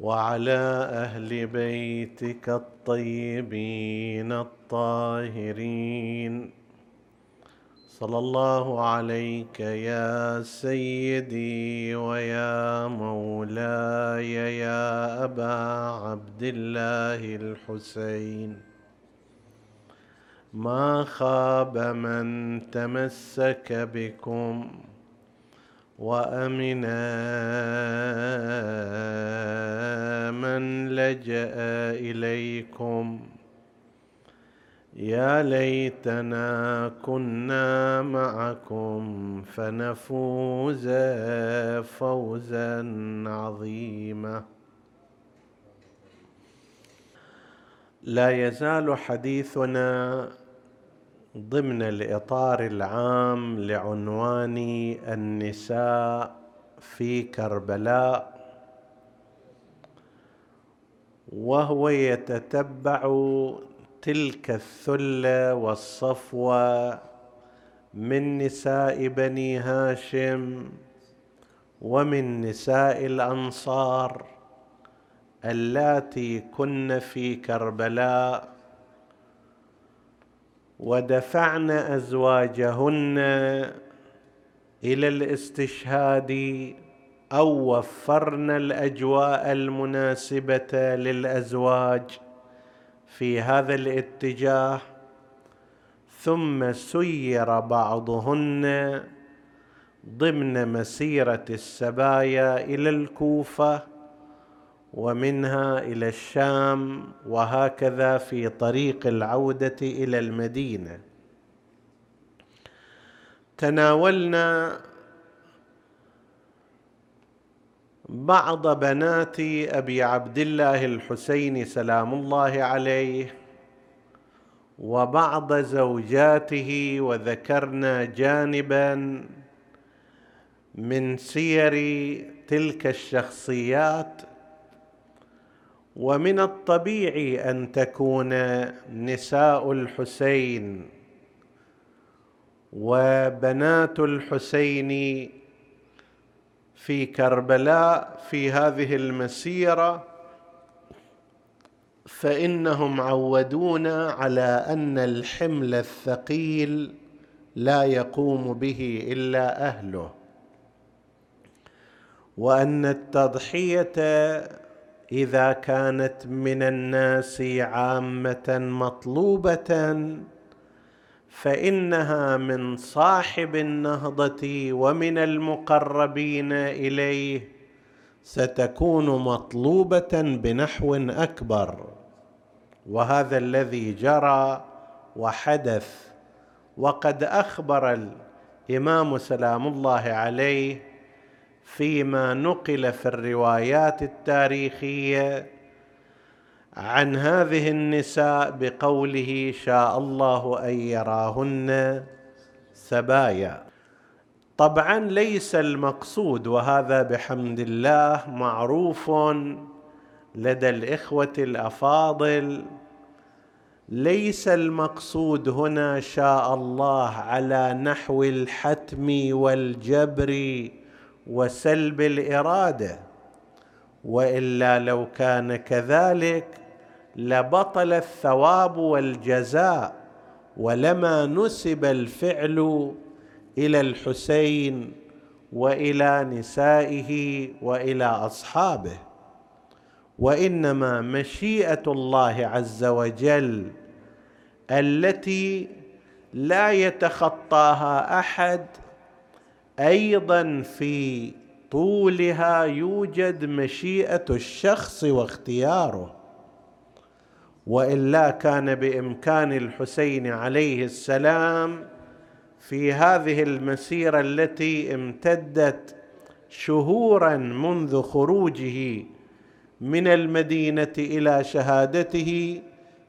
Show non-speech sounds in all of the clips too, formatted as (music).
وعلى أهل بيتك الطيبين الطاهرين. صلى الله عليك يا سيدي ويا مولاي يا أبا عبد الله الحسين. ما خاب من تمسك بكم وأمنا من لجأ إليكم. يا ليتنا كنا معكم فنفوز فوزا عظيما. لا يزال حديثنا ضمن الإطار العام لعنوان النساء في كربلاء وهو يتتبع تلك الثلة والصفوة من نساء بني هاشم ومن نساء الأنصار اللاتي كن في كربلاء. ودفعن أزواجهن إلى الاستشهاد أو وفرن الأجواء المناسبة للأزواج في هذا الاتجاه ثم سير بعضهن ضمن مسيرة السبايا إلى الكوفة ومنها إلى الشام وهكذا في طريق العودة إلى المدينة. تناولنا بعض بنات أبي عبد الله الحسين سلام الله عليه وبعض زوجاته وذكرنا جانبا من سير تلك الشخصيات ومن الطبيعي أن تكون نساء الحسين. وبنات الحسين في كربلاء في هذه المسيرة فإنهم عودونا على أن الحمل الثقيل لا يقوم به إلا أهله وأن التضحية إذا كانت من الناس عامة مطلوبة فإنها من صاحب النهضة ومن المقربين إليه ستكون مطلوبة بنحو أكبر. وهذا الذي جرى وحدث وقد أخبر الإمام سلام الله عليه فيما نقل في الروايات التاريخية عن هذه النساء بقوله شاء الله أن يراهن سبايا. طبعا ليس المقصود وهذا بحمد الله معروف لدى الإخوة الأفاضل. ليس المقصود هنا شاء الله على نحو الحتم والجبر وسلب الإرادة وإلا لو كان كذلك لبطل الثواب والجزاء ولما نسب الفعل إلى الحسين وإلى نسائه وإلى أصحابه. وإنما مشيئة الله عز وجل التي لا يتخطاها أحد أيضا في طولها يوجد مشيئة الشخص واختياره والا كان بإمكان الحسين عليه السلام في هذه المسيرة التي امتدت شهورا منذ خروجه من المدينة إلى شهادته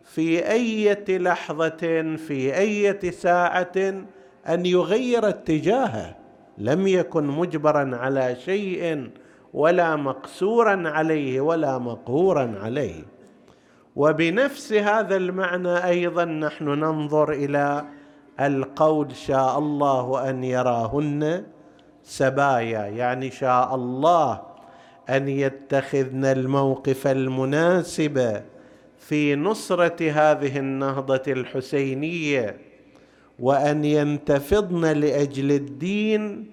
في أية لحظة في أية ساعة أن يغير اتجاهه. لم يكن مجبرا على شيء ولا مقسورا عليه ولا مقهورا عليه. وبنفس هذا المعنى أيضا نحن ننظر إلى القول شاء الله أن يراهن سبايا يعني شاء الله أن يتخذن الموقف المناسب في نصرة هذه النهضة الحسينية. وأن ينتفضن لأجل الدين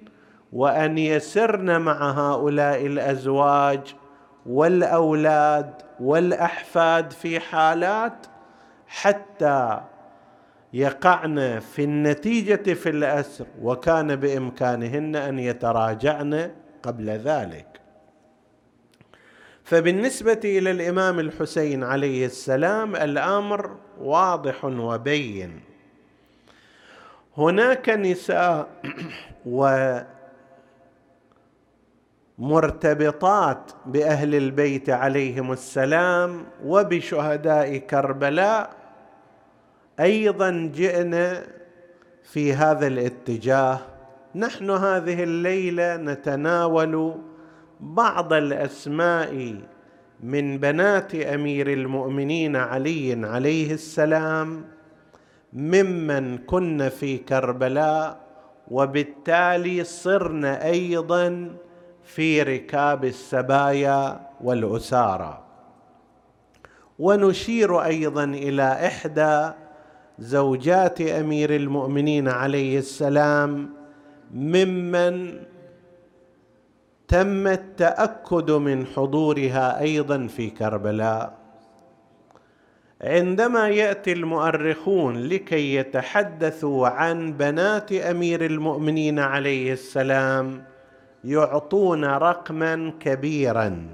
وأن يسرن مع هؤلاء الأزواج والأولاد والأحفاد في حالات حتى يقعن في النتيجة في الأسر وكان بإمكانهن أن يتراجعن قبل ذلك. فبالنسبة إلى الإمام الحسين عليه السلام الأمر واضح وبين. هناك نساء ومرتبطات بأهل البيت عليهم السلام وبشهداء كربلاء أيضا جئنا في هذا الاتجاه. نحن هذه الليلة نتناول بعض الأسماء من بنات أمير المؤمنين علي عليه السلام. ممن كن في كربلاء وبالتالي صرن أيضا في ركاب السبايا والأسارى. ونشير أيضا إلى إحدى زوجات أمير المؤمنين عليه السلام ممن تم التأكد من حضورها أيضا في كربلاء. عندما يأتي المؤرخون لكي يتحدثوا عن بنات أمير المؤمنين عليه السلام يعطون رقما كبيرا.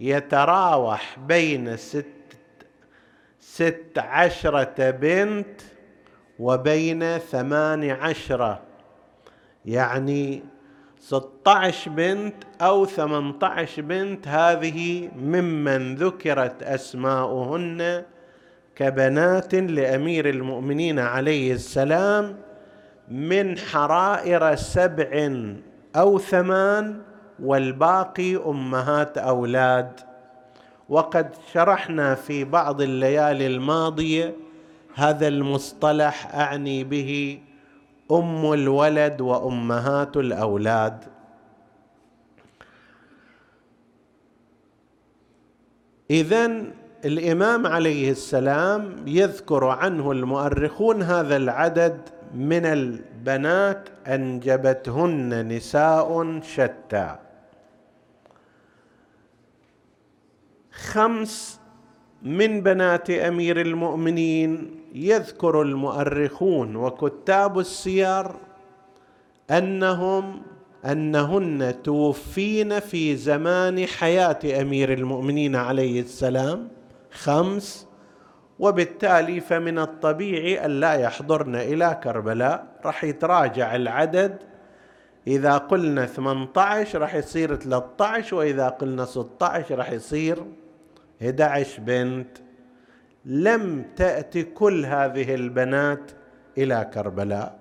يتراوح بين ست ست عشرة بنت وبين ثمان عشرة يعني 16 بنت أو 18 بنت هذه ممن ذكرت أسماؤهن كبنات لأمير المؤمنين عليه السلام من حرائر سبع أو ثمان والباقي أمهات أولاد. وقد شرحنا في بعض الليالي الماضية هذا المصطلح أعني به أم الولد وأمهات الأولاد. اذا الإمام عليه السلام يذكر عنه المؤرخون هذا العدد من البنات أنجبتهن نساء شتى. خمس من بنات أمير المؤمنين يذكر المؤرخون وكتاب السير انهم أنهن توفين في زمان حياة أمير المؤمنين عليه السلام خمس وبالتالي فمن الطبيعي أن لا يحضرن إلى كربلاء. راح يتراجع العدد. إذا قلنا 18 راح يصير 13 وإذا قلنا 16 راح يصير 11 بنت. لم تأتي كل هذه البنات إلى كربلاء.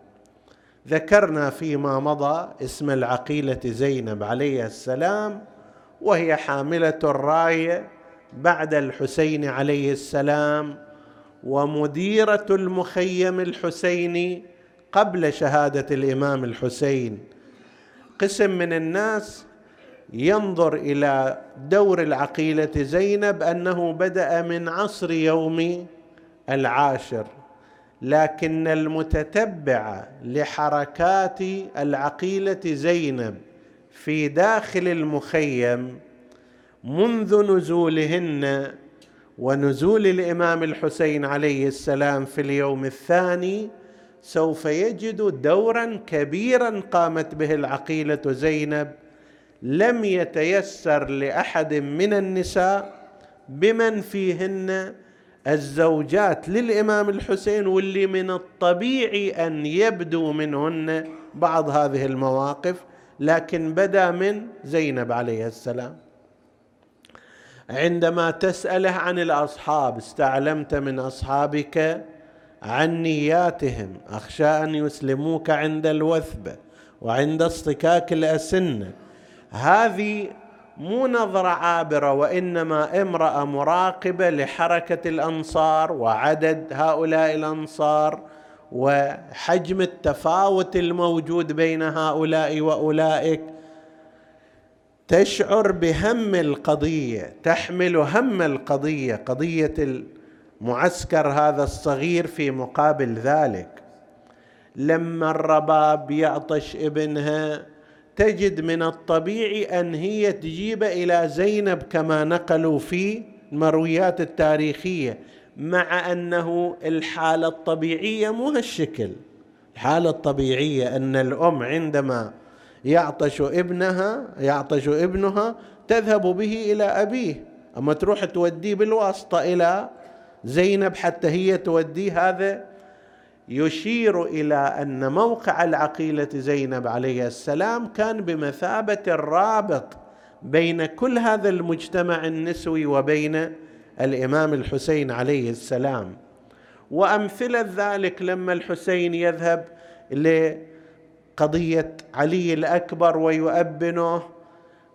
ذكرنا فيما مضى اسم العقيلة زينب عليه السلام وهي حاملة الراية بعد الحسين عليه السلام ومديرة المخيم الحسيني قبل شهادة الإمام الحسين. قسم من الناس ينظر إلى دور العقيلة زينب أنه بدأ من عصر يوم العاشر لكن المتتبع لحركات العقيلة زينب في داخل المخيم منذ نزولهن ونزول الإمام الحسين عليه السلام في اليوم الثاني سوف يجد دورا كبيرا قامت به العقيلة زينب لم يتيسر لأحد من النساء بمن فيهن الزوجات للإمام الحسين واللي من الطبيعي أن يبدو منهن بعض هذه المواقف لكن بدا من زينب عليه السلام. عندما تسأله عن الأصحاب استعلمت من أصحابك عن نياتهم أخشى أن يسلموك عند الوثبه وعند اصطكاك الأسنة. هذه مو نظرة عابرة وإنما امرأة مراقبة لحركة الأنصار وعدد هؤلاء الأنصار وحجم التفاوت الموجود بين هؤلاء وأولئك تشعر بهم القضية تحمل هم القضية قضية المعسكر هذا الصغير في مقابل ذلك. لما الرباب يعطش ابنها تجد من الطبيعي أن هي تجيب إلى زينب كما نقلوا في المرويات التاريخية مع أنه الحالة الطبيعية مو هالشكل. الحالة الطبيعية أن الأم عندما يعطش ابنها يعطش ابنها تذهب به إلى أبيه. أما تروح توديه بالواسطة إلى زينب حتى هي توديه هذا يشير إلى أن موقع العقيلة زينب عليه السلام كان بمثابة الرابط بين كل هذا المجتمع النسوي وبين الإمام الحسين عليه السلام. وأمثلة ذلك لما الحسين يذهب لقضية علي الأكبر ويؤبنه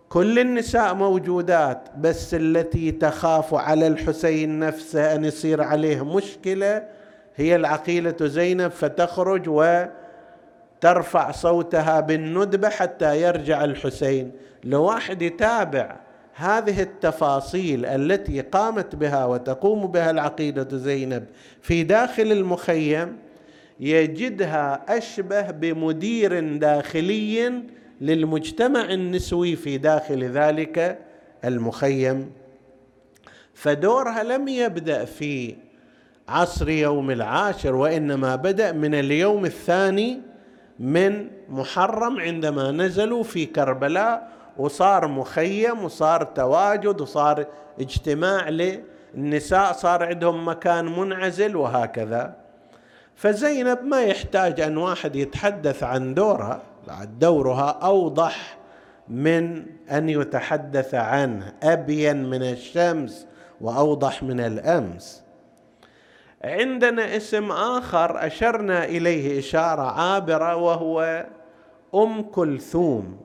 كل النساء موجودات بس التي تخاف على الحسين نفسه أن يصير عليه مشكلة هي العقيلة زينب فتخرج وترفع صوتها بالندبة حتى يرجع الحسين. لو واحد يتابع هذه التفاصيل التي قامت بها وتقوم بها العقيدة زينب في داخل المخيم يجدها أشبه بمدير داخلي للمجتمع النسوي في داخل ذلك المخيم. فدورها لم يبدأ في عصر يوم العاشر وإنما بدأ من اليوم الثاني من محرم عندما نزلوا في كربلاء وصار مخيم وصار تواجد وصار اجتماع للنساء صار عندهم مكان منعزل وهكذا. فزينب ما يحتاج أن واحد يتحدث عن دورها دورها أوضح من أن يتحدث عنه أبين من الشمس وأوضح من الأمس. عندنا اسم آخر أشرنا إليه إشارة عابره وهو أم كلثوم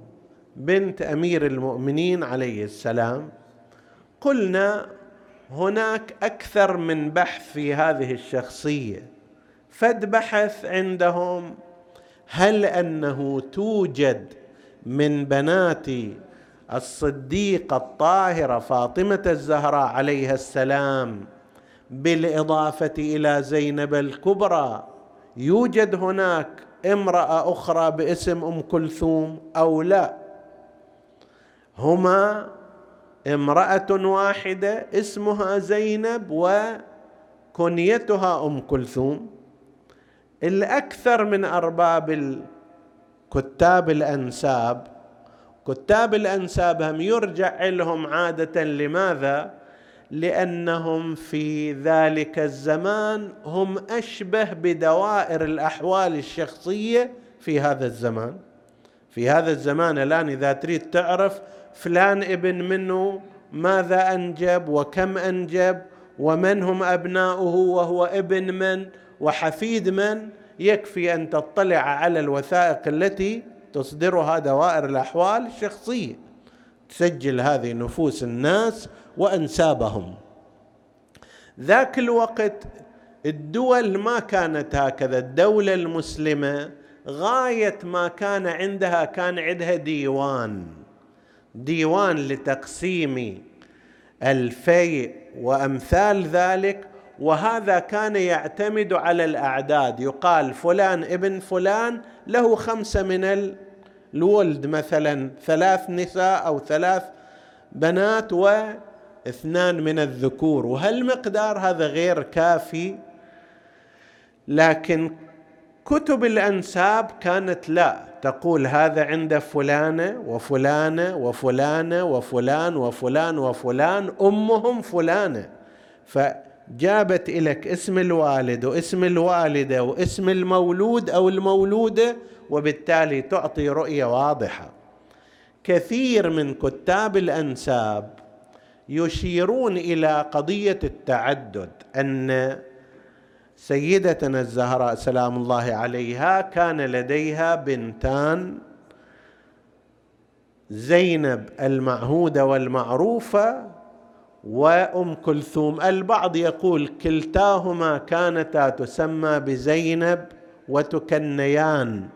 بنت أمير المؤمنين عليه السلام. قلنا هناك أكثر من بحث في هذه الشخصية فد بحث عندهم هل أنه توجد من بنات الصديقة الطاهرة فاطمة الزهراء عليها السلام بالإضافة إلى زينب الكبرى. يوجد هناك امرأة أخرى باسم أم كلثوم أو لا. هما امرأة واحدة اسمها زينب وكنيتها أم كلثوم. الأكثر من أرباب كتاب الأنساب. كتاب الأنساب هم يرجع لهم عادة لماذا؟ لأنهم في ذلك الزمان هم أشبه بدوائر الأحوال الشخصية في هذا الزمان. في هذا الزمان الآن إذا تريد تعرف فلان ابن منه ماذا أنجب وكم أنجب ومن هم أبناؤه وهو ابن من وحفيد من يكفي أن تطلع على الوثائق التي تصدرها دوائر الأحوال الشخصية. تسجل هذه نفوس الناس وأنسابهم. ذاك الوقت الدول ما كانت هكذا الدولة المسلمة غاية ما كان عندها كان عندها ديوان. ديوان لتقسيم الفيء وأمثال ذلك وهذا كان يعتمد على الأعداد. يقال فلان ابن فلان له خمسة من الولد مثلا ثلاث نساء أو ثلاث بنات واثنان من الذكور وهالمقدار هذا غير كافي لكن كتب الأنساب كانت لا تقول هذا عند فلانة وفلانة وفلانة وفلان وفلان وفلان أمهم فلانة. فجابت لك اسم الوالد واسم الوالدة واسم المولود أو المولودة وبالتالي تعطي رؤية واضحة. كثير من كتاب الأنساب يشيرون إلى قضية التعدد أن سيدتنا الزهراء سلام الله عليها كان لديها بنتان زينب المعهودة والمعروفة وأم كلثوم البعض يقول كلتاهما كانتا تسمى بزينب وتكنيان.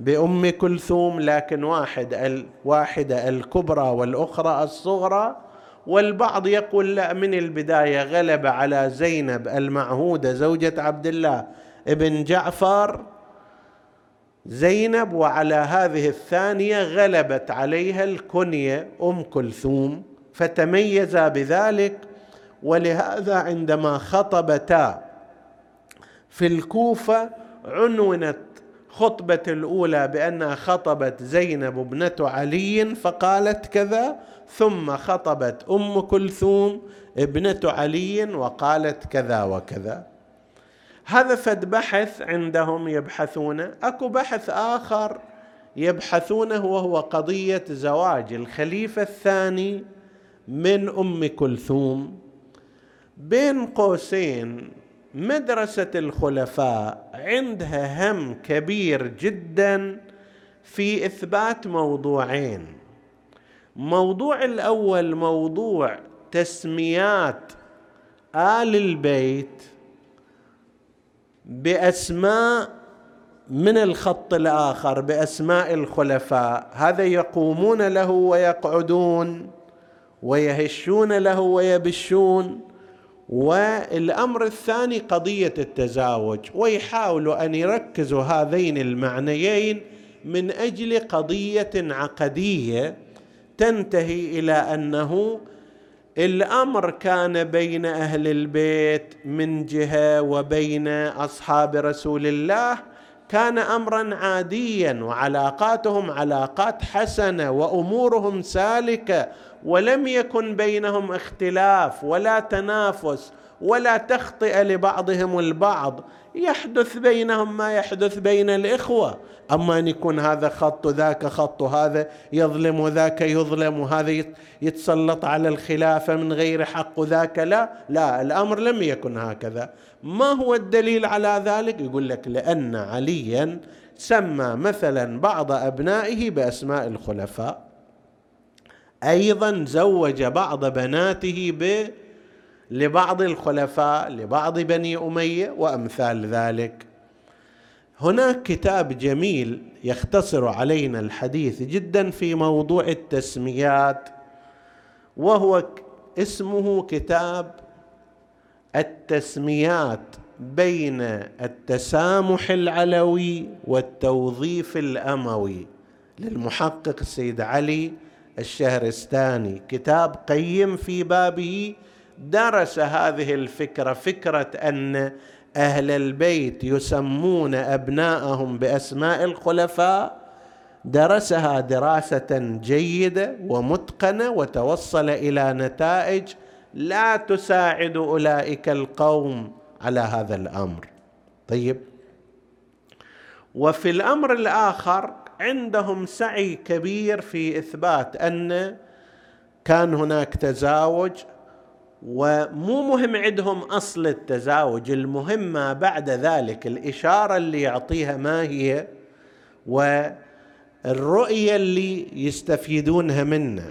بأم كلثوم لكن واحد الواحده الكبرى والأخرى الصغرى والبعض يقول لا من البداية غلب على زينب المعهودة زوجة عبد الله ابن جعفر. زينب وعلى هذه الثانية غلبت عليها الكنية أم كلثوم فتميزا بذلك. ولهذا عندما خطبتا في الكوفة عنونت خطبة الأولى بأنها خطبت زينب ابنة علي فقالت كذا ثم خطبت أم كلثوم ابنة علي وقالت كذا وكذا. هذا فد بحث عندهم يبحثون. أكو بحث آخر يبحثونه وهو قضية زواج الخليفة الثاني من أم كلثوم. بين قوسين مدرسة الخلفاء عندها هم كبير جدا في إثبات موضوعين. موضوع الأول موضوع تسميات آل البيت بأسماء من الخط الآخر بأسماء الخلفاء. هذا يقومون له ويقعدون ويهشون له ويبشون. والأمر الثاني قضية التزاوج ويحاولوا أن يركزوا هذين المعنيين من أجل قضية عقدية تنتهي إلى أنه الأمر كان بين أهل البيت من جهة وبين أصحاب رسول الله كان امرا عاديا وعلاقاتهم علاقات حسنة وأمورهم سالكة ولم يكن بينهم اختلاف ولا تنافس ولا تخطئه لبعضهم البعض. يحدث بينهم ما يحدث بين الإخوة. أما أن يكون هذا خط ذاك خط وهذا يظلم وذاك يظلم وهذا يتسلط على الخلافه من غير حق وذاك لا لا الأمر لم يكن هكذا. ما هو الدليل على ذلك؟ يقول لك لأن عليا سمى مثلا بعض أبنائه بأسماء الخلفاء. أيضا زوج بعض بناته ب لبعض الخلفاء لبعض بني أمية وأمثال ذلك. هناك كتاب جميل يختصر علينا الحديث جدا في موضوع التسميات وهو اسمه كتاب التسميات بين التسامح العلوي والتوظيف الأموي. للمحقق السيد علي الشهرستاني كتاب قيم في بابه درس هذه الفكرة فكرة أن أهل البيت يسمون أبناءهم بأسماء الخلفاء. درسها دراسة جيدة ومتقنة وتوصل إلى نتائج لا تساعد أولئك القوم على هذا الأمر. طيب. وفي الأمر الآخر عندهم سعي كبير في إثبات أن كان هناك تزاوج ومو مهم عندهم أصل التزاوج المهم ما بعد ذلك الإشارة اللي يعطيها ما هي والرؤية اللي يستفيدونها منه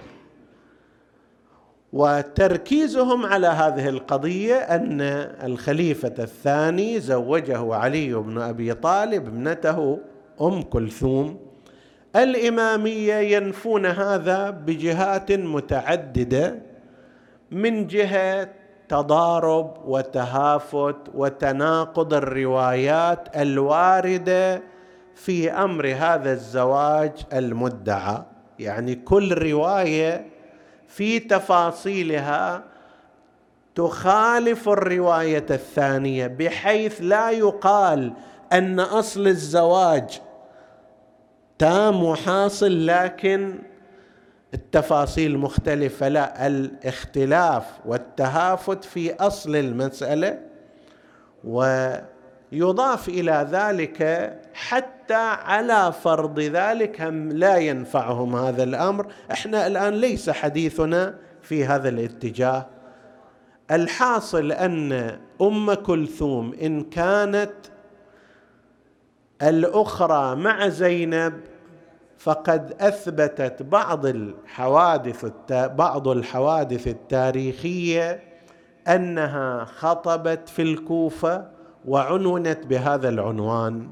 وتركيزهم على هذه القضية أن الخليفة الثاني زوجه علي بن أبي طالب ابنته أم كلثوم. الإمامية ينفون هذا بجهات متعددة من جهة تضارب وتهافت وتناقض الروايات الواردة في أمر هذا الزواج المدعى. يعني كل رواية في تفاصيلها تخالف الرواية الثانية بحيث لا يقال أن أصل الزواج تام وحاصل لكن التفاصيل مختلفة. لا الاختلاف والتهافت في أصل المسألة ويضاف إلى ذلك حتى على فرض ذلك هم لا ينفعهم هذا الأمر. إحنا الآن ليس حديثنا في هذا الاتجاه. الحاصل أن أم كلثوم إن كانت الأخرى مع زينب فقد أثبتت بعض الحوادث بعض الحوادث التاريخية أنها خطبت في الكوفة وعنونت بهذا العنوان.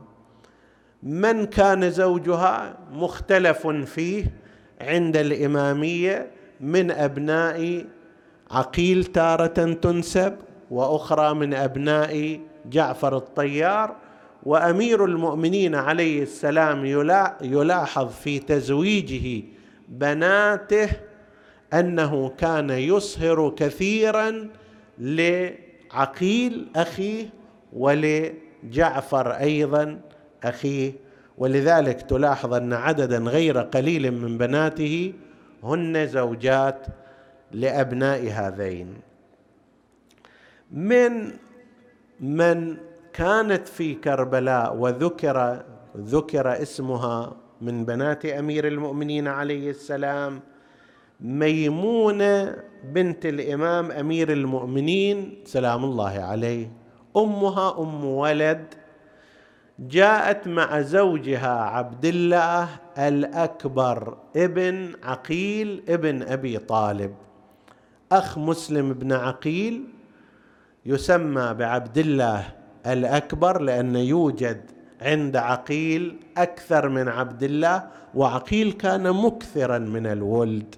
من كان زوجها مختلف فيه عند الإمامية من أبناء عقيل تارة تنسب وأخرى من أبناء جعفر الطيار وأمير المؤمنين عليه السلام يلاحظ في تزويجه بناته أنه كان يصهر كثيرا لعقيل أخيه ولجعفر أيضا أخيه. ولذلك تلاحظ أن عددا غير قليل من بناته هن زوجات لأبناء هذين. من من كانت في كربلاء وذكر ذكر اسمها من بنات أمير المؤمنين عليه السلام ميمونة بنت الإمام أمير المؤمنين سلام الله عليه أمها أم ولد جاءت مع زوجها عبد الله الأكبر ابن عقيل ابن أبي طالب. أخ مسلم بن عقيل يسمى بعبد الله الأكبر لأن يوجد عند عقيل أكثر من عبد الله وعقيل كان مكثرا من الولد.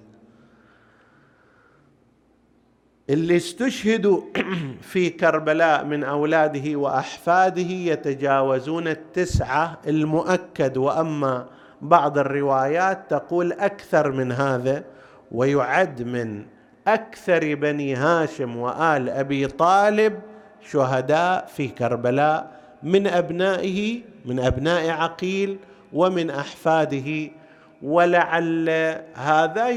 اللي استشهدوا (clears throat) في كربلاء من أولاده وأحفاده يتجاوزون التسعة المؤكد وأما بعض الروايات تقول أكثر من هذا ويعد من أكثر بني هاشم وآل أبي طالب شهداء في كربلاء من أبنائه من أبناء عقيل ومن أحفاده. ولعل هذا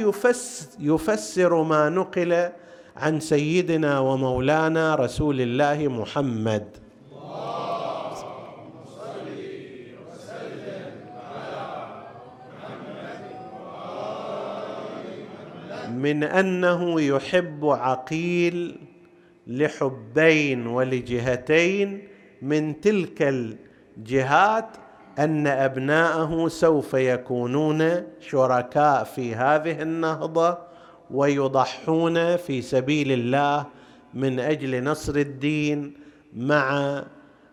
يفسر, ما نقل عن سيدنا ومولانا رسول الله محمد. من أنه يحب عقيل لحبين ولجهتين من تلك الجهات أن أبناءه سوف يكونون شركاء في هذه النهضة ويضحون في سبيل الله من أجل نصر الدين مع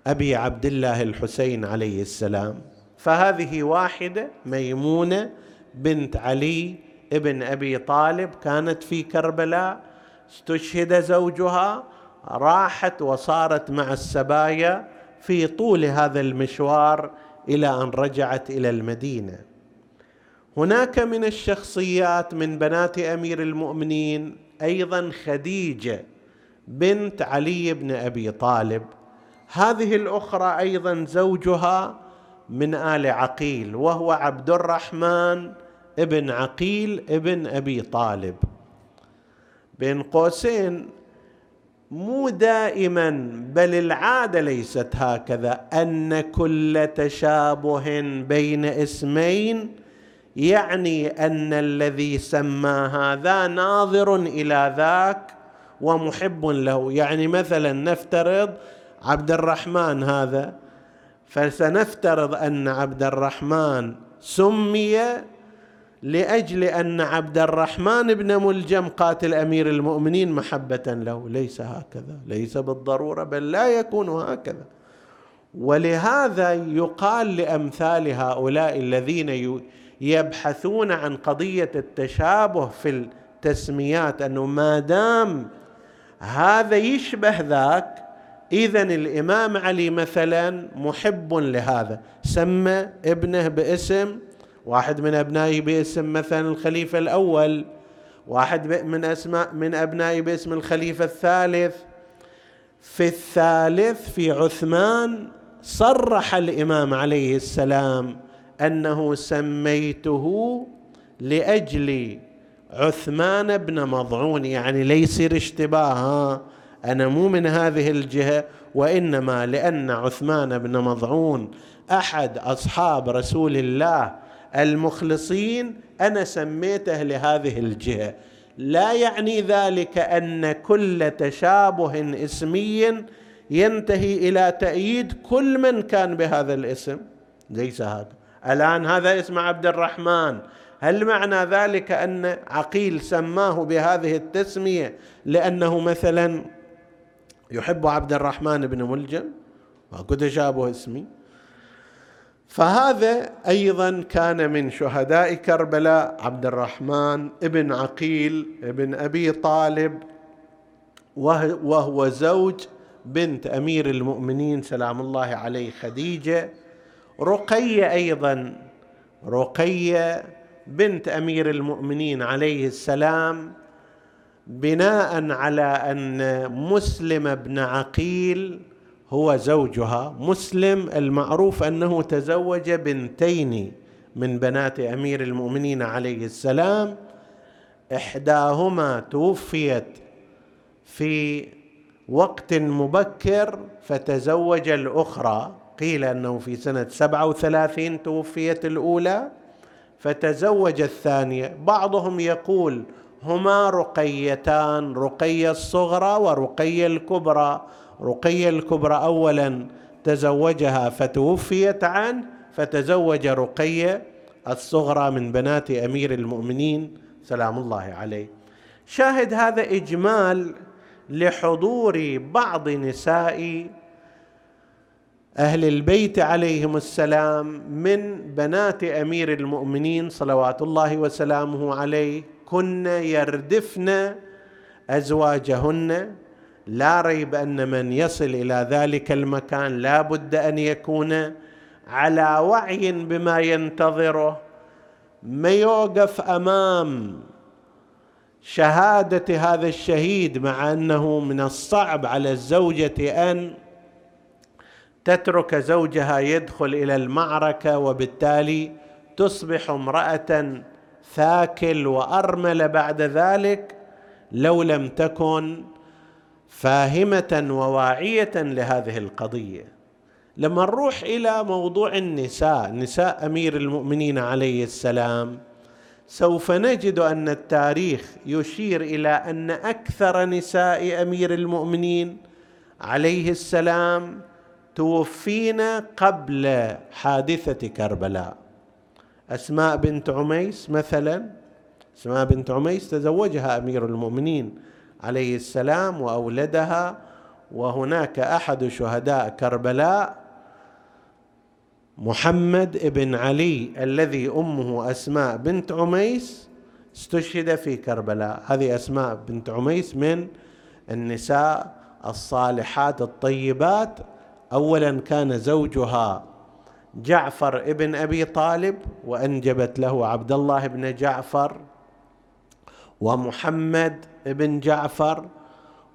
أبي عبد الله الحسين عليه السلام. فهذه واحدة ميمونة بنت علي ابن أبي طالب كانت في كربلاء استشهد زوجها راحت وصارت مع السبايا في طول هذا المشوار إلى أن رجعت إلى المدينة. هناك من الشخصيات من بنات أمير المؤمنين أيضا خديجة بنت علي بن أبي طالب. هذه الأخرى أيضا زوجها من آل عقيل وهو عبد الرحمن ابن عقيل ابن أبي طالب. بين قوسين مو دائما بل العادة ليست هكذا أن كل تشابه بين اسمين يعني أن الذي سمى هذا ناظر إلى ذاك ومحب له. يعني مثلا نفترض عبد الرحمن هذا فسنفترض أن عبد الرحمن سمي لأجل أن عبد الرحمن بن ملجم قاتل أمير المؤمنين محبة له ليس هكذا ليس بالضرورة بل لا يكون هكذا. ولهذا يقال لأمثال هؤلاء الذين يبحثون عن قضية التشابه في التسميات أنه ما دام هذا يشبه ذاك اذا الإمام علي مثلا محب لهذا. سمى ابنه باسم واحد من أبنائه باسم مثلا الخليفة الأول واحد من أسماء من أبنائه باسم الخليفة الثالث. في الثالث في عثمان صرح الإمام عليه السلام أنه سميته لأجل عثمان بن مضعون يعني ليس اشتباه أنا مو من هذه الجهة وإنما لأن عثمان بن مضعون أحد أصحاب رسول الله المخلصين أنا سميته لهذه الجهة. لا يعني ذلك أن كل تشابه اسمي ينتهي إلى تأييد كل من كان بهذا الاسم. ليس هذا. الآن هذا اسم عبد الرحمن. هل معنى ذلك أن عقيل سماه بهذه التسمية لأنه مثلا يحب عبد الرحمن بن ملجم؟ ماكو تشابه اسمي. فهذا أيضا كان من شهداء كربلاء عبد الرحمن ابن عقيل ابن أبي طالب وهو زوج بنت أمير المؤمنين سلام الله عليه خديجة. رقية أيضا رقية بنت أمير المؤمنين عليه السلام بناء على أن مسلم بن عقيل هو زوجها مسلم المعروف أنه تزوج بنتين من بنات أمير المؤمنين عليه السلام. إحداهما توفيت في وقت مبكر فتزوج الأخرى قيل أنه في سنة سبعة وثلاثين توفيت الأولى فتزوج الثانية. بعضهم يقول هما رقيتان رقية الصغرى ورقية الكبرى. رقية الكبرى اولا تزوجها فتوفيت عنه فتزوج رقية الصغرى من بنات أمير المؤمنين سلام الله عليه. شاهد هذا إجمال لحضور بعض نساء أهل البيت عليهم السلام من بنات أمير المؤمنين صلوات الله وسلامه عليه. كن يردفن أزواجهن لا ريب أن من يصل إلى ذلك المكان لا بد أن يكون على وعي بما ينتظره. ما يوقف أمام شهادة هذا الشهيد مع أنه من الصعب على الزوجة أن تترك زوجها يدخل إلى المعركة وبالتالي تصبح امرأة ثاكل وأرملة بعد ذلك لو لم تكن فاهمة وواعية لهذه القضية. لما نروح إلى موضوع النساء نساء أمير المؤمنين عليه السلام سوف نجد أن التاريخ يشير إلى أن أكثر نساء أمير المؤمنين عليه السلام توفين قبل حادثة كربلاء. أسماء بنت عميس مثلا أسماء بنت عميس تزوجها أمير المؤمنين. عليه السلام وأولدها وهناك أحد شهداء كربلاء محمد بن علي الذي أمه أسماء بنت عميس استشهد في كربلاء. هذه أسماء بنت عميس من النساء الصالحات الطيبات. اولا كان زوجها جعفر ابن أبي طالب وأنجبت له عبد الله بن جعفر ومحمد بن جعفر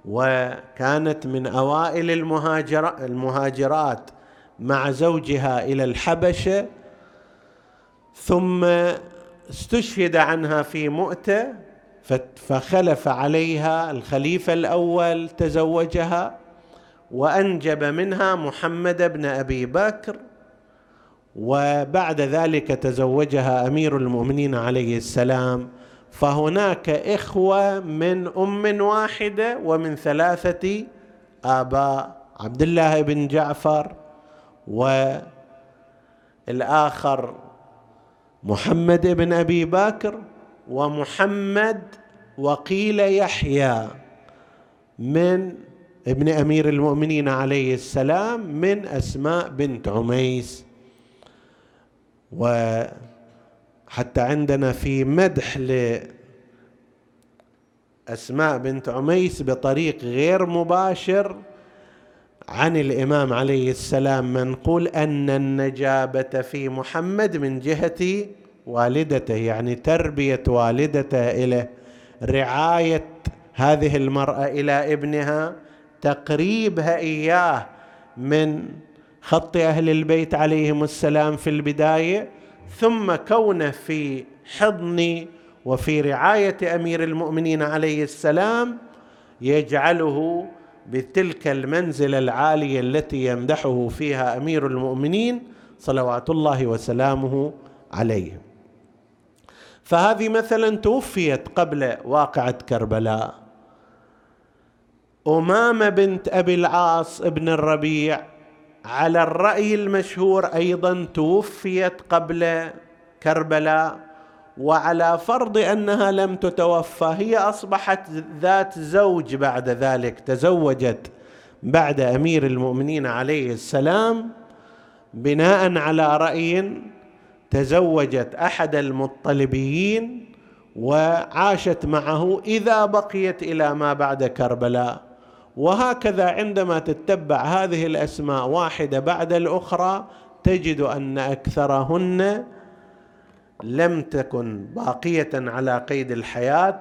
وكانت من أوائل المهاجر المهاجرات مع زوجها إلى الحبشة ثم استشهد عنها في مؤتة فخلف عليها الخليفة الأول تزوجها وأنجب منها محمد بن أبي بكر وبعد ذلك تزوجها أمير المؤمنين عليه السلام. فهناك إخوة من أم واحدة ومن ثلاثة آباء عبد الله بن جعفر والآخر محمد بن أبي بكر ومحمد وقيل يحيى من ابن أمير المؤمنين عليه السلام من أسماء بنت عميس. وحتى عندنا في مدح لأسماء بنت عميس بطريق غير مباشر عن الإمام عليه السلام منقول أن النجابة في محمد من جهة والدته يعني تربية والدته اليه رعاية هذه المرأة إلى ابنها تقريبها إياه من خط أهل البيت عليهم السلام في البداية. ثم كونه في حضن وفي رعاية أمير المؤمنين عليه السلام يجعله بتلك المنزله العاليه التي يمدحه فيها أمير المؤمنين صلوات الله وسلامه عليه. فهذه مثلا توفيت قبل واقعة كربلاء. أمامة بنت أبي العاص ابن الربيع على الرأي المشهور أيضا توفيت قبل كربلاء وعلى فرض أنها لم تتوفى هي أصبحت ذات زوج بعد ذلك تزوجت بعد أمير المؤمنين عليه السلام بناء على رأي تزوجت أحد المطلبيين وعاشت معه إذا بقيت إلى ما بعد كربلاء. وهكذا عندما تتبع هذه الأسماء واحدة بعد الأخرى تجد أن أكثرهن لم تكن باقية على قيد الحياة.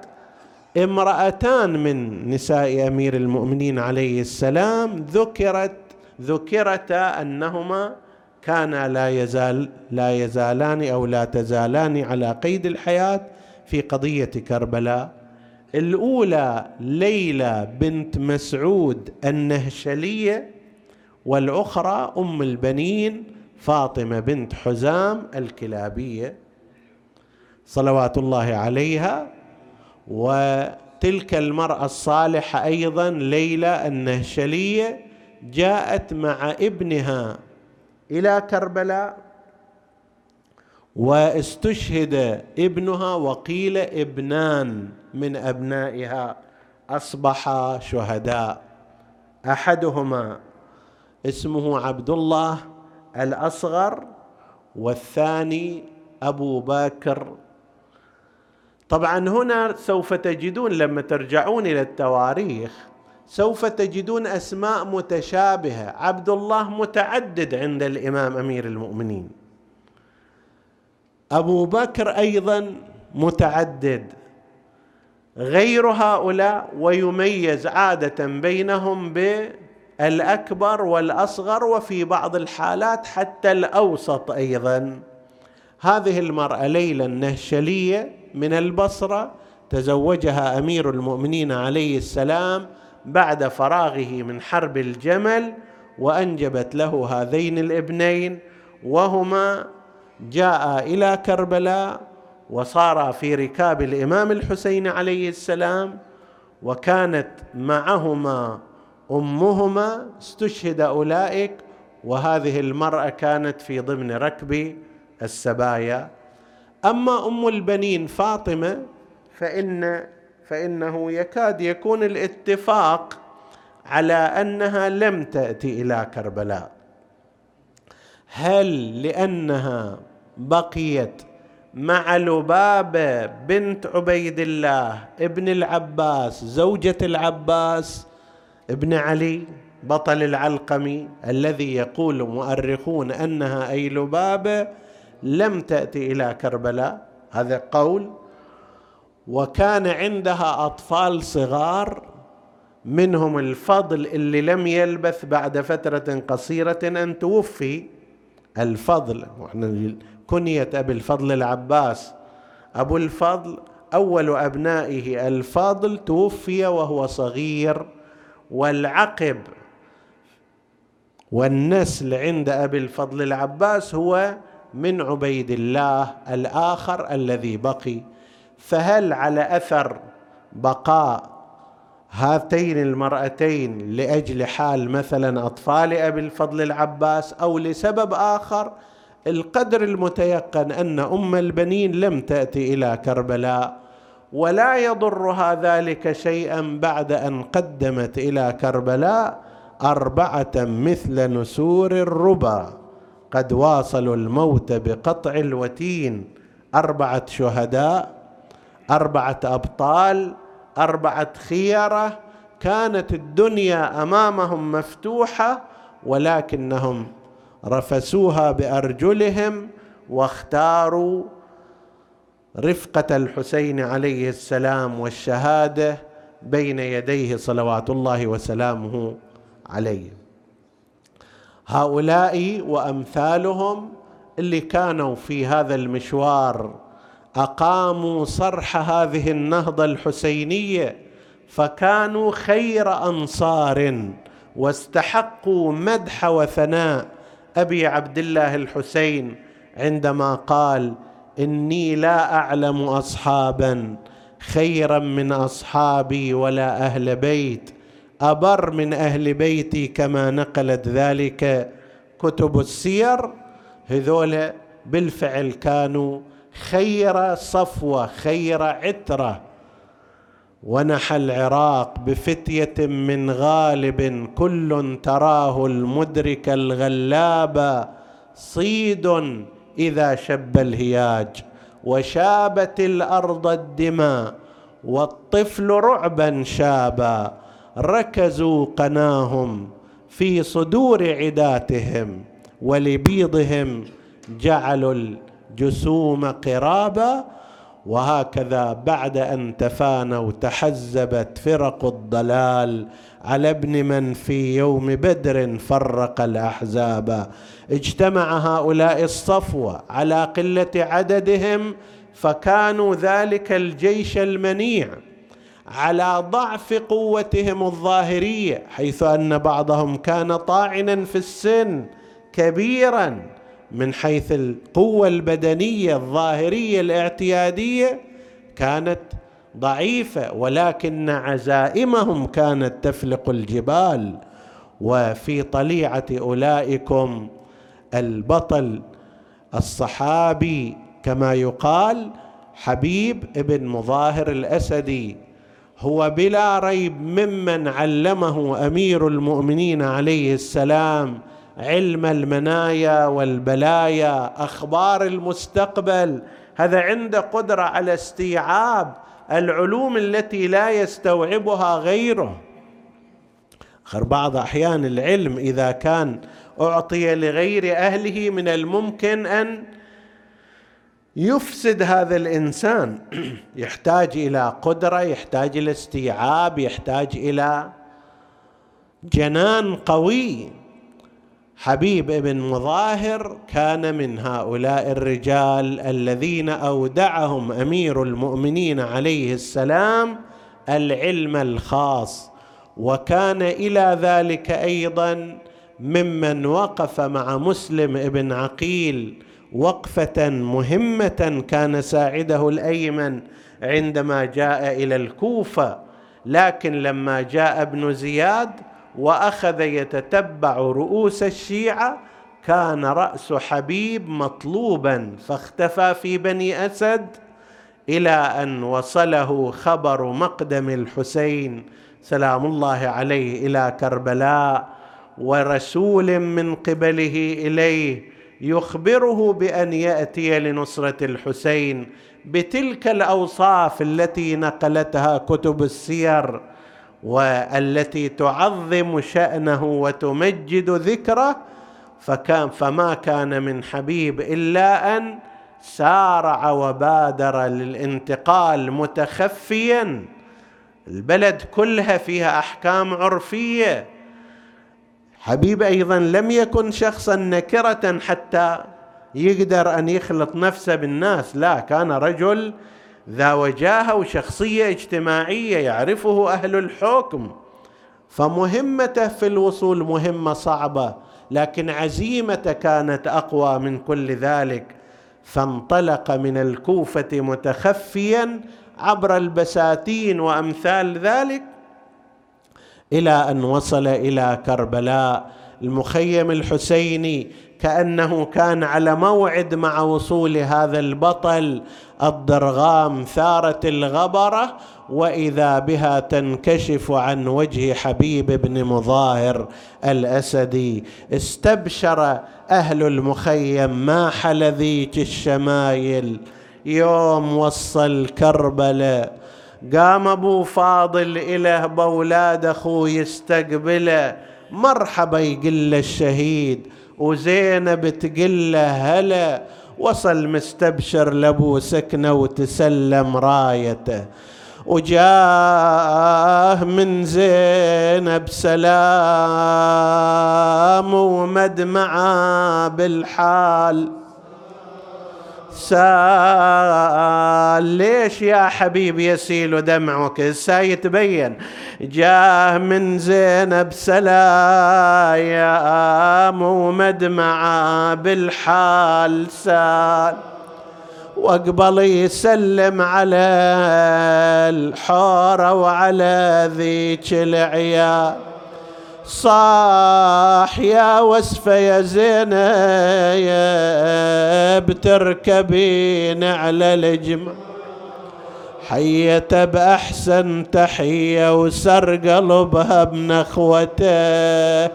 امرأتان من نساء أمير المؤمنين عليه السلام ذكرت ذكرتا أنهما كانا لا يزال لا يزالان أو لا تزالان على قيد الحياة في قضية كربلاء. الأولى ليلى بنت مسعود النهشلية والأخرى أم البنين فاطمة بنت حزام الكلابية. صلوات الله عليها. وتلك المرأة الصالحة أيضا ليلى النهشلية جاءت مع ابنها إلى كربلاء. واستشهد ابنها وقيل ابنان من أبنائها اصبحا شهداء. أحدهما اسمه عبد الله الأصغر والثاني أبو بكر طبعا هنا سوف تجدون لما ترجعون إلى التواريخ سوف تجدون أسماء متشابهة. عبد الله متعدد عند الإمام أمير المؤمنين. أبو بكر أيضا متعدد. غير هؤلاء ويميز عادة بينهم بالأكبر والأصغر وفي بعض الحالات حتى الأوسط أيضا. هذه المرأة ليلى النهشلية من البصرة تزوجها أمير المؤمنين عليه السلام بعد فراغه من حرب الجمل وأنجبت له هذين الابنين وهما جاء إلى كربلاء وصار في ركاب الإمام الحسين عليه السلام وكانت معهما أمهما استشهد أولئك وهذه المرأة كانت في ضمن ركب السبايا. أما أم البنين فاطمة فان فإنه يكاد يكون الاتفاق على أنها لم تأتي إلى كربلاء. هل لأنها بقيت مع لبابه بنت عبيد الله ابن العباس زوجة العباس ابن علي بطل العلقمي الذي يقول مؤرخون أنها أي لبابه لم تأتي إلى كربلاء؟ هذا قول. وكان عندها أطفال صغار منهم الفضل اللي لم يلبث بعد فترة قصيرة أن توفي. الفضل. كنية أبي الفضل العباس. أبو الفضل أول أبنائه الفضل توفي وهو صغير. والعقب والنسل عند أبي الفضل العباس هو من عبيد الله الآخر الذي بقي. فهل على أثر بقاء هاتين المرأتين لأجل حال مثلا أطفال أبي الفضل العباس أو لسبب آخر القدر المتيقن أن أم البنين لم تأتي إلى كربلاء ولا يضرها ذلك شيئا بعد أن قدمت إلى كربلاء أربعة مثل نسور الربا. قد واصلوا الموت بقطع الوتين أربعة شهداء أربعة أبطال أربعة خيره كانت الدنيا أمامهم مفتوحة ولكنهم رفسوها بأرجلهم واختاروا رفقة الحسين عليه السلام والشهادة بين يديه صلوات الله وسلامه عليه. هؤلاء وأمثالهم اللي كانوا في هذا المشوار أقاموا صرح هذه النهضة الحسينية فكانوا خير أنصار واستحقوا مدح وثناء. أبي عبد الله الحسين عندما قال إني لا أعلم اصحابا خيرا من أصحابي ولا أهل بيت أبر من أهل بيتي كما نقلت ذلك كتب السير. هذول بالفعل كانوا خير صفوة خير عترة. ونحى العراق بفتية من غالب كل تراه المدرك الغلاب صيد إذا شب الهياج. وشابت الأرض الدماء والطفل رعبا شابا. ركزوا قناهم في صدور عداتهم ولبيضهم جعلوا الجسوم قرابا وهكذا بعد أن تفانوا تحزبت فرق الضلال على ابن من في يوم بدر فرق الأحزاب. اجتمع هؤلاء الصفوة على قلة عددهم فكانوا ذلك الجيش المنيع على ضعف قوتهم الظاهرية حيث أن بعضهم كان طاعنا في السن كبيرا. من حيث القوة البدنية الظاهرية الاعتيادية كانت ضعيفة ولكن عزائمهم كانت تفلق الجبال. وفي طليعة أولئكم البطل الصحابي كما يقال حبيب ابن مظاهر الأسدي. هو بلا ريب ممن علمه أمير المؤمنين عليه السلام علم المنايا والبلايا أخبار المستقبل. هذا عنده قدرة على استيعاب العلوم التي لا يستوعبها غيره. آخر بعض أحيان العلم إذا كان أعطي لغير أهله من الممكن أن يفسد هذا الإنسان. (clears throat) يحتاج إلى قدرة يحتاج إلى استيعاب يحتاج إلى جنان قوي. حبيب بن مظاهر كان من هؤلاء الرجال الذين أودعهم أمير المؤمنين عليه السلام العلم الخاص وكان إلى ذلك أيضا ممن وقف مع مسلم بن عقيل وقفة مهمة كان ساعده الأيمن عندما جاء إلى الكوفة لكن لما جاء ابن زياد وأخذ يتتبع رؤوس الشيعة كان رأس حبيب مطلوبا فاختفى في بني أسد إلى أن وصله خبر مقدم الحسين سلام الله عليه إلى كربلاء ورسول من قبله إليه يخبره بأن يأتي لنصرة الحسين بتلك الأوصاف التي نقلتها كتب السير والتي تعظم شأنه وتمجد ذكره فكان فما كان من حبيب إلا أن سارع وبادر للانتقال متخفيا. البلد كلها فيها أحكام عرفية. حبيب أيضا لم يكن شخصا نكرة حتى يقدر أن يخلط نفسه بالناس. لا كان رجل ذا وجاهة وشخصية اجتماعية يعرفه أهل الحكم. فمهمته في الوصول مهمة صعبة لكن عزيمته كانت أقوى من كل ذلك. فانطلق من الكوفة متخفيا عبر البساتين وأمثال ذلك إلى أن وصل إلى كربلاء المخيم الحسيني كأنه كان على موعد مع وصول هذا البطل الضرغام ثاره الغبرة وإذا بها تنكشف عن وجه حبيب بن مظاهر الأسدي. استبشر أهل المخيم ما حل ذيك الشمايل؟ يوم وصل كربلاء قام أبو فاضل اله باولاد أخوه يستقبله مرحبا يقل الشهيد وزينب تقل له هلا. وصل مستبشر لابو سكنة وتسلم رايته. وجاه من زينب سلام ومدمعة بالحال. سال. ليش يا حبيبي يسيل دمعك هسه يتبين جاه من زينب سلايا ومدمعة بالحال سال. واقبل يسلم على الحورة وعلى ذيك العيال. صاح يا وسفة يا زينب تركبين على الجمع. حيته بأحسن تحية وسر قلبها بنخوته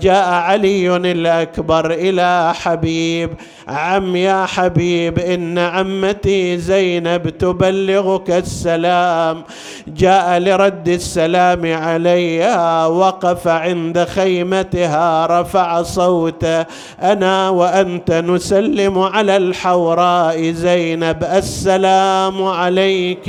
جاء علي الأكبر إلى حبيب عم يا حبيب إن عمتي زينب تبلغك السلام. جاء لرد السلام عليها وقف عند خيمتها رفع صوته. أنا وأنت نسلم على الحوراء. زينب السلام عليك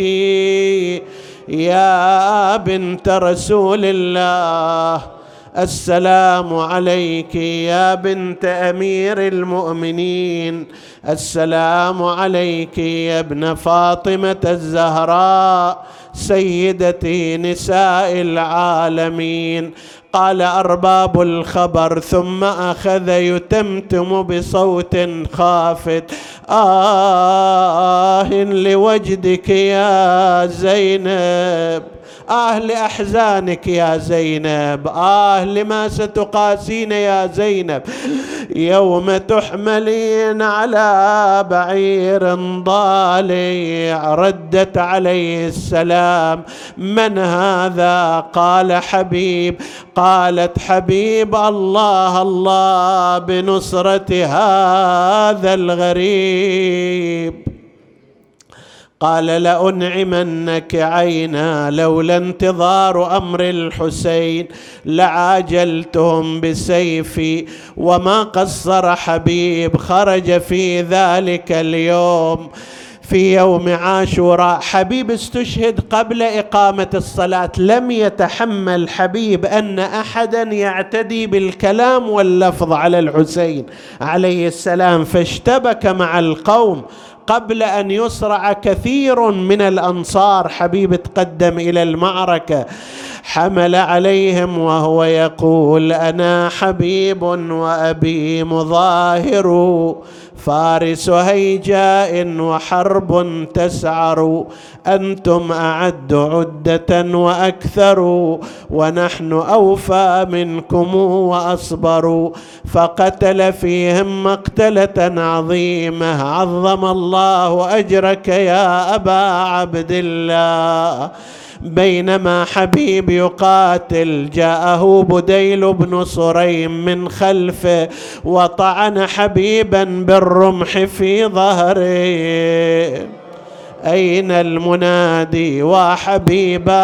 يا بنت رسول الله. السلام عليك يا بنت أمير المؤمنين. السلام عليك يا ابن فاطمة الزهراء سيدتي نساء العالمين. قال أرباب الخبر ثم أخذ يتمتم بصوت خافت. آه لوجدك يا زينب. آه لأحزانك يا زينب آه لما ستقاسين يا زينب. يوم تحملين على بعير ضالع ردت عليه السلام. من هذا؟ قال حبيب. قالت حبيب الله الله بنصرة هذا الغريب. قال لأنعمنك عينا لولا انتظار أمر الحسين لعاجلتهم بسيفي وما قصر حبيب خرج في ذلك اليوم في يوم عاشوراء. حبيب استشهد قبل إقامة الصلاة لم يتحمل حبيب أن احدا يعتدي بالكلام واللفظ على الحسين عليه السلام فاشتبك مع القوم قبل أن يصرع كثير من الأنصار. حبيب تقدم إلى المعركة. حمل عليهم وهو يقول أنا حبيب وأبي مظاهر. فارس هيجاء وحرب تسعر. أنتم أعد عدة وأكثر ونحن أوفى منكم وأصبر. فقتل فيهم مقتلة عظيمة. عظم الله أجرك يا أبا عبد الله. بينما حبيب يقاتل. جاءه بديل بن صريم من خلفه وطعن حبيبا بالرمح في ظهره. أين المنادي؟ وحبيبا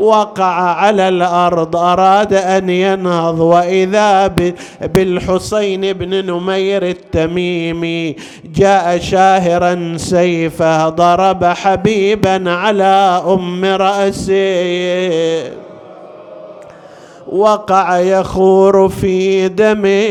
وقع على الأرض أراد أن ينهض. وإذا بالحسين بن نمير التميمي جاء شاهرا سيفه ضرب حبيبا على أم رأسه. وقع يخور في دمه.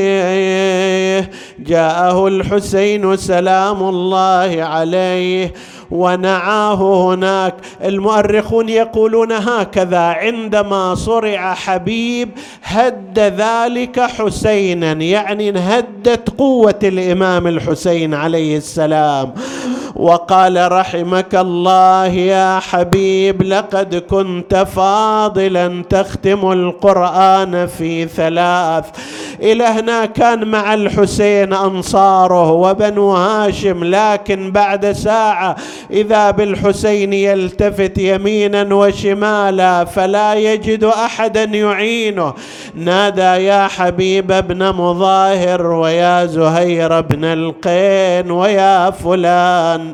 جاءه الحسين سلام الله عليه. ونعاه هناك. المؤرخون يقولون هكذا عندما صرع حبيب هد ذلك حسينا يعني انهدت قوة الإمام الحسين عليه السلام. وقال رحمك الله يا حبيب لقد كنت فاضلا تختم القرآن في ثلاث. إلى هنا كان مع الحسين أنصاره وبنو هاشم لكن بعد ساعة إذا بالحسين يلتفت يمينا وشمالا فلا يجد احدا يعينه. نادى يا حبيب ابن مظاهر ويا زهير بن القين ويا فلان.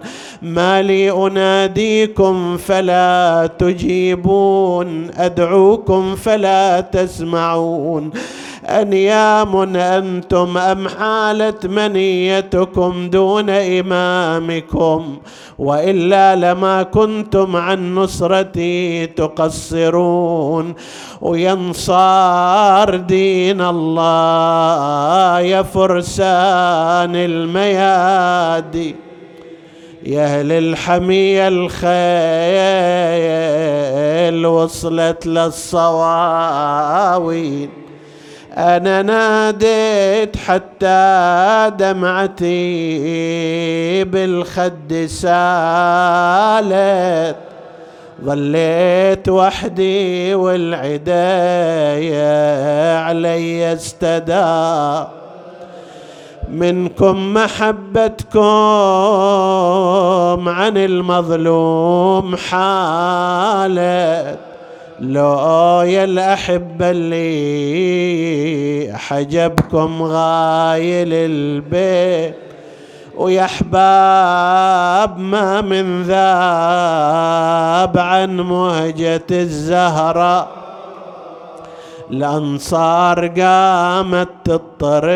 ما لي أناديكم فلا تجيبون أدعوكم فلا تسمعون. أنيام أنتم أم حالت منيتكم دون إمامكم؟ وإلا لما كنتم عن نصرتي تقصرون. وينصار دين الله يا فرسان الميادي. يا أهل الحمية الخيل وصلت للصواوين. أنا ناديت حتى دمعتي بالخد سالت. ظليت وحدي والعداية علي استدار. منكم محبتكم عن المظلوم حالت. لو يا الأحبة اللي حجبكم غايل البيت ويا أحباب ما من ذاب عن مهجة الزهرة. الأنصار قامت تضطرب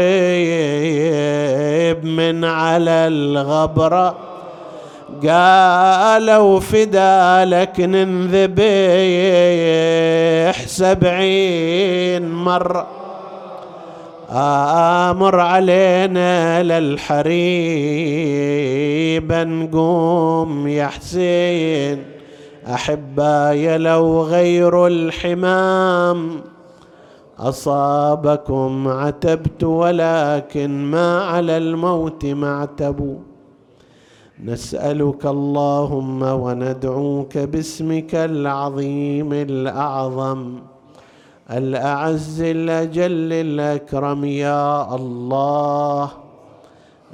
من على الغبره قالوا فدا لك ننذبح سبعين مرة آمر علينا للحريب نقوم يا حسين أحباي لو غير الحمام. أصابكم عتبت ولكن ما على الموت معتبوا نسألك اللهم وندعوك باسمك العظيم الأعظم الأعز الأجل الأكرم. يا الله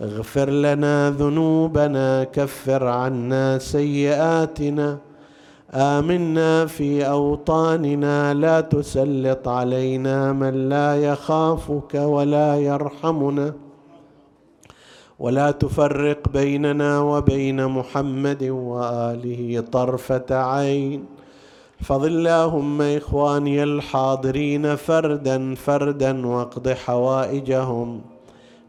اغفر لنا ذنوبنا كفر عنا سيئاتنا. آمنا في أوطاننا لا تسلط علينا من لا يخافك ولا يرحمنا. ولا تفرق بيننا وبين محمد وآله طرفة عين. فضل اللهم إخواني الحاضرين فردا فردا واقض حوائجهم.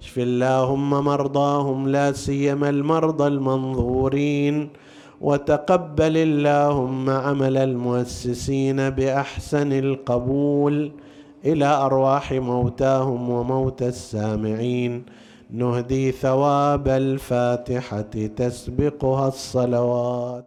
اشف اللهم مرضاهم لا سيما المرضى المنظورين. وتقبل اللهم عمل المؤسسين بأحسن القبول إلى أرواح موتاهم وموتى السامعين. نهدي ثواب الفاتحة تسبقها الصلوات.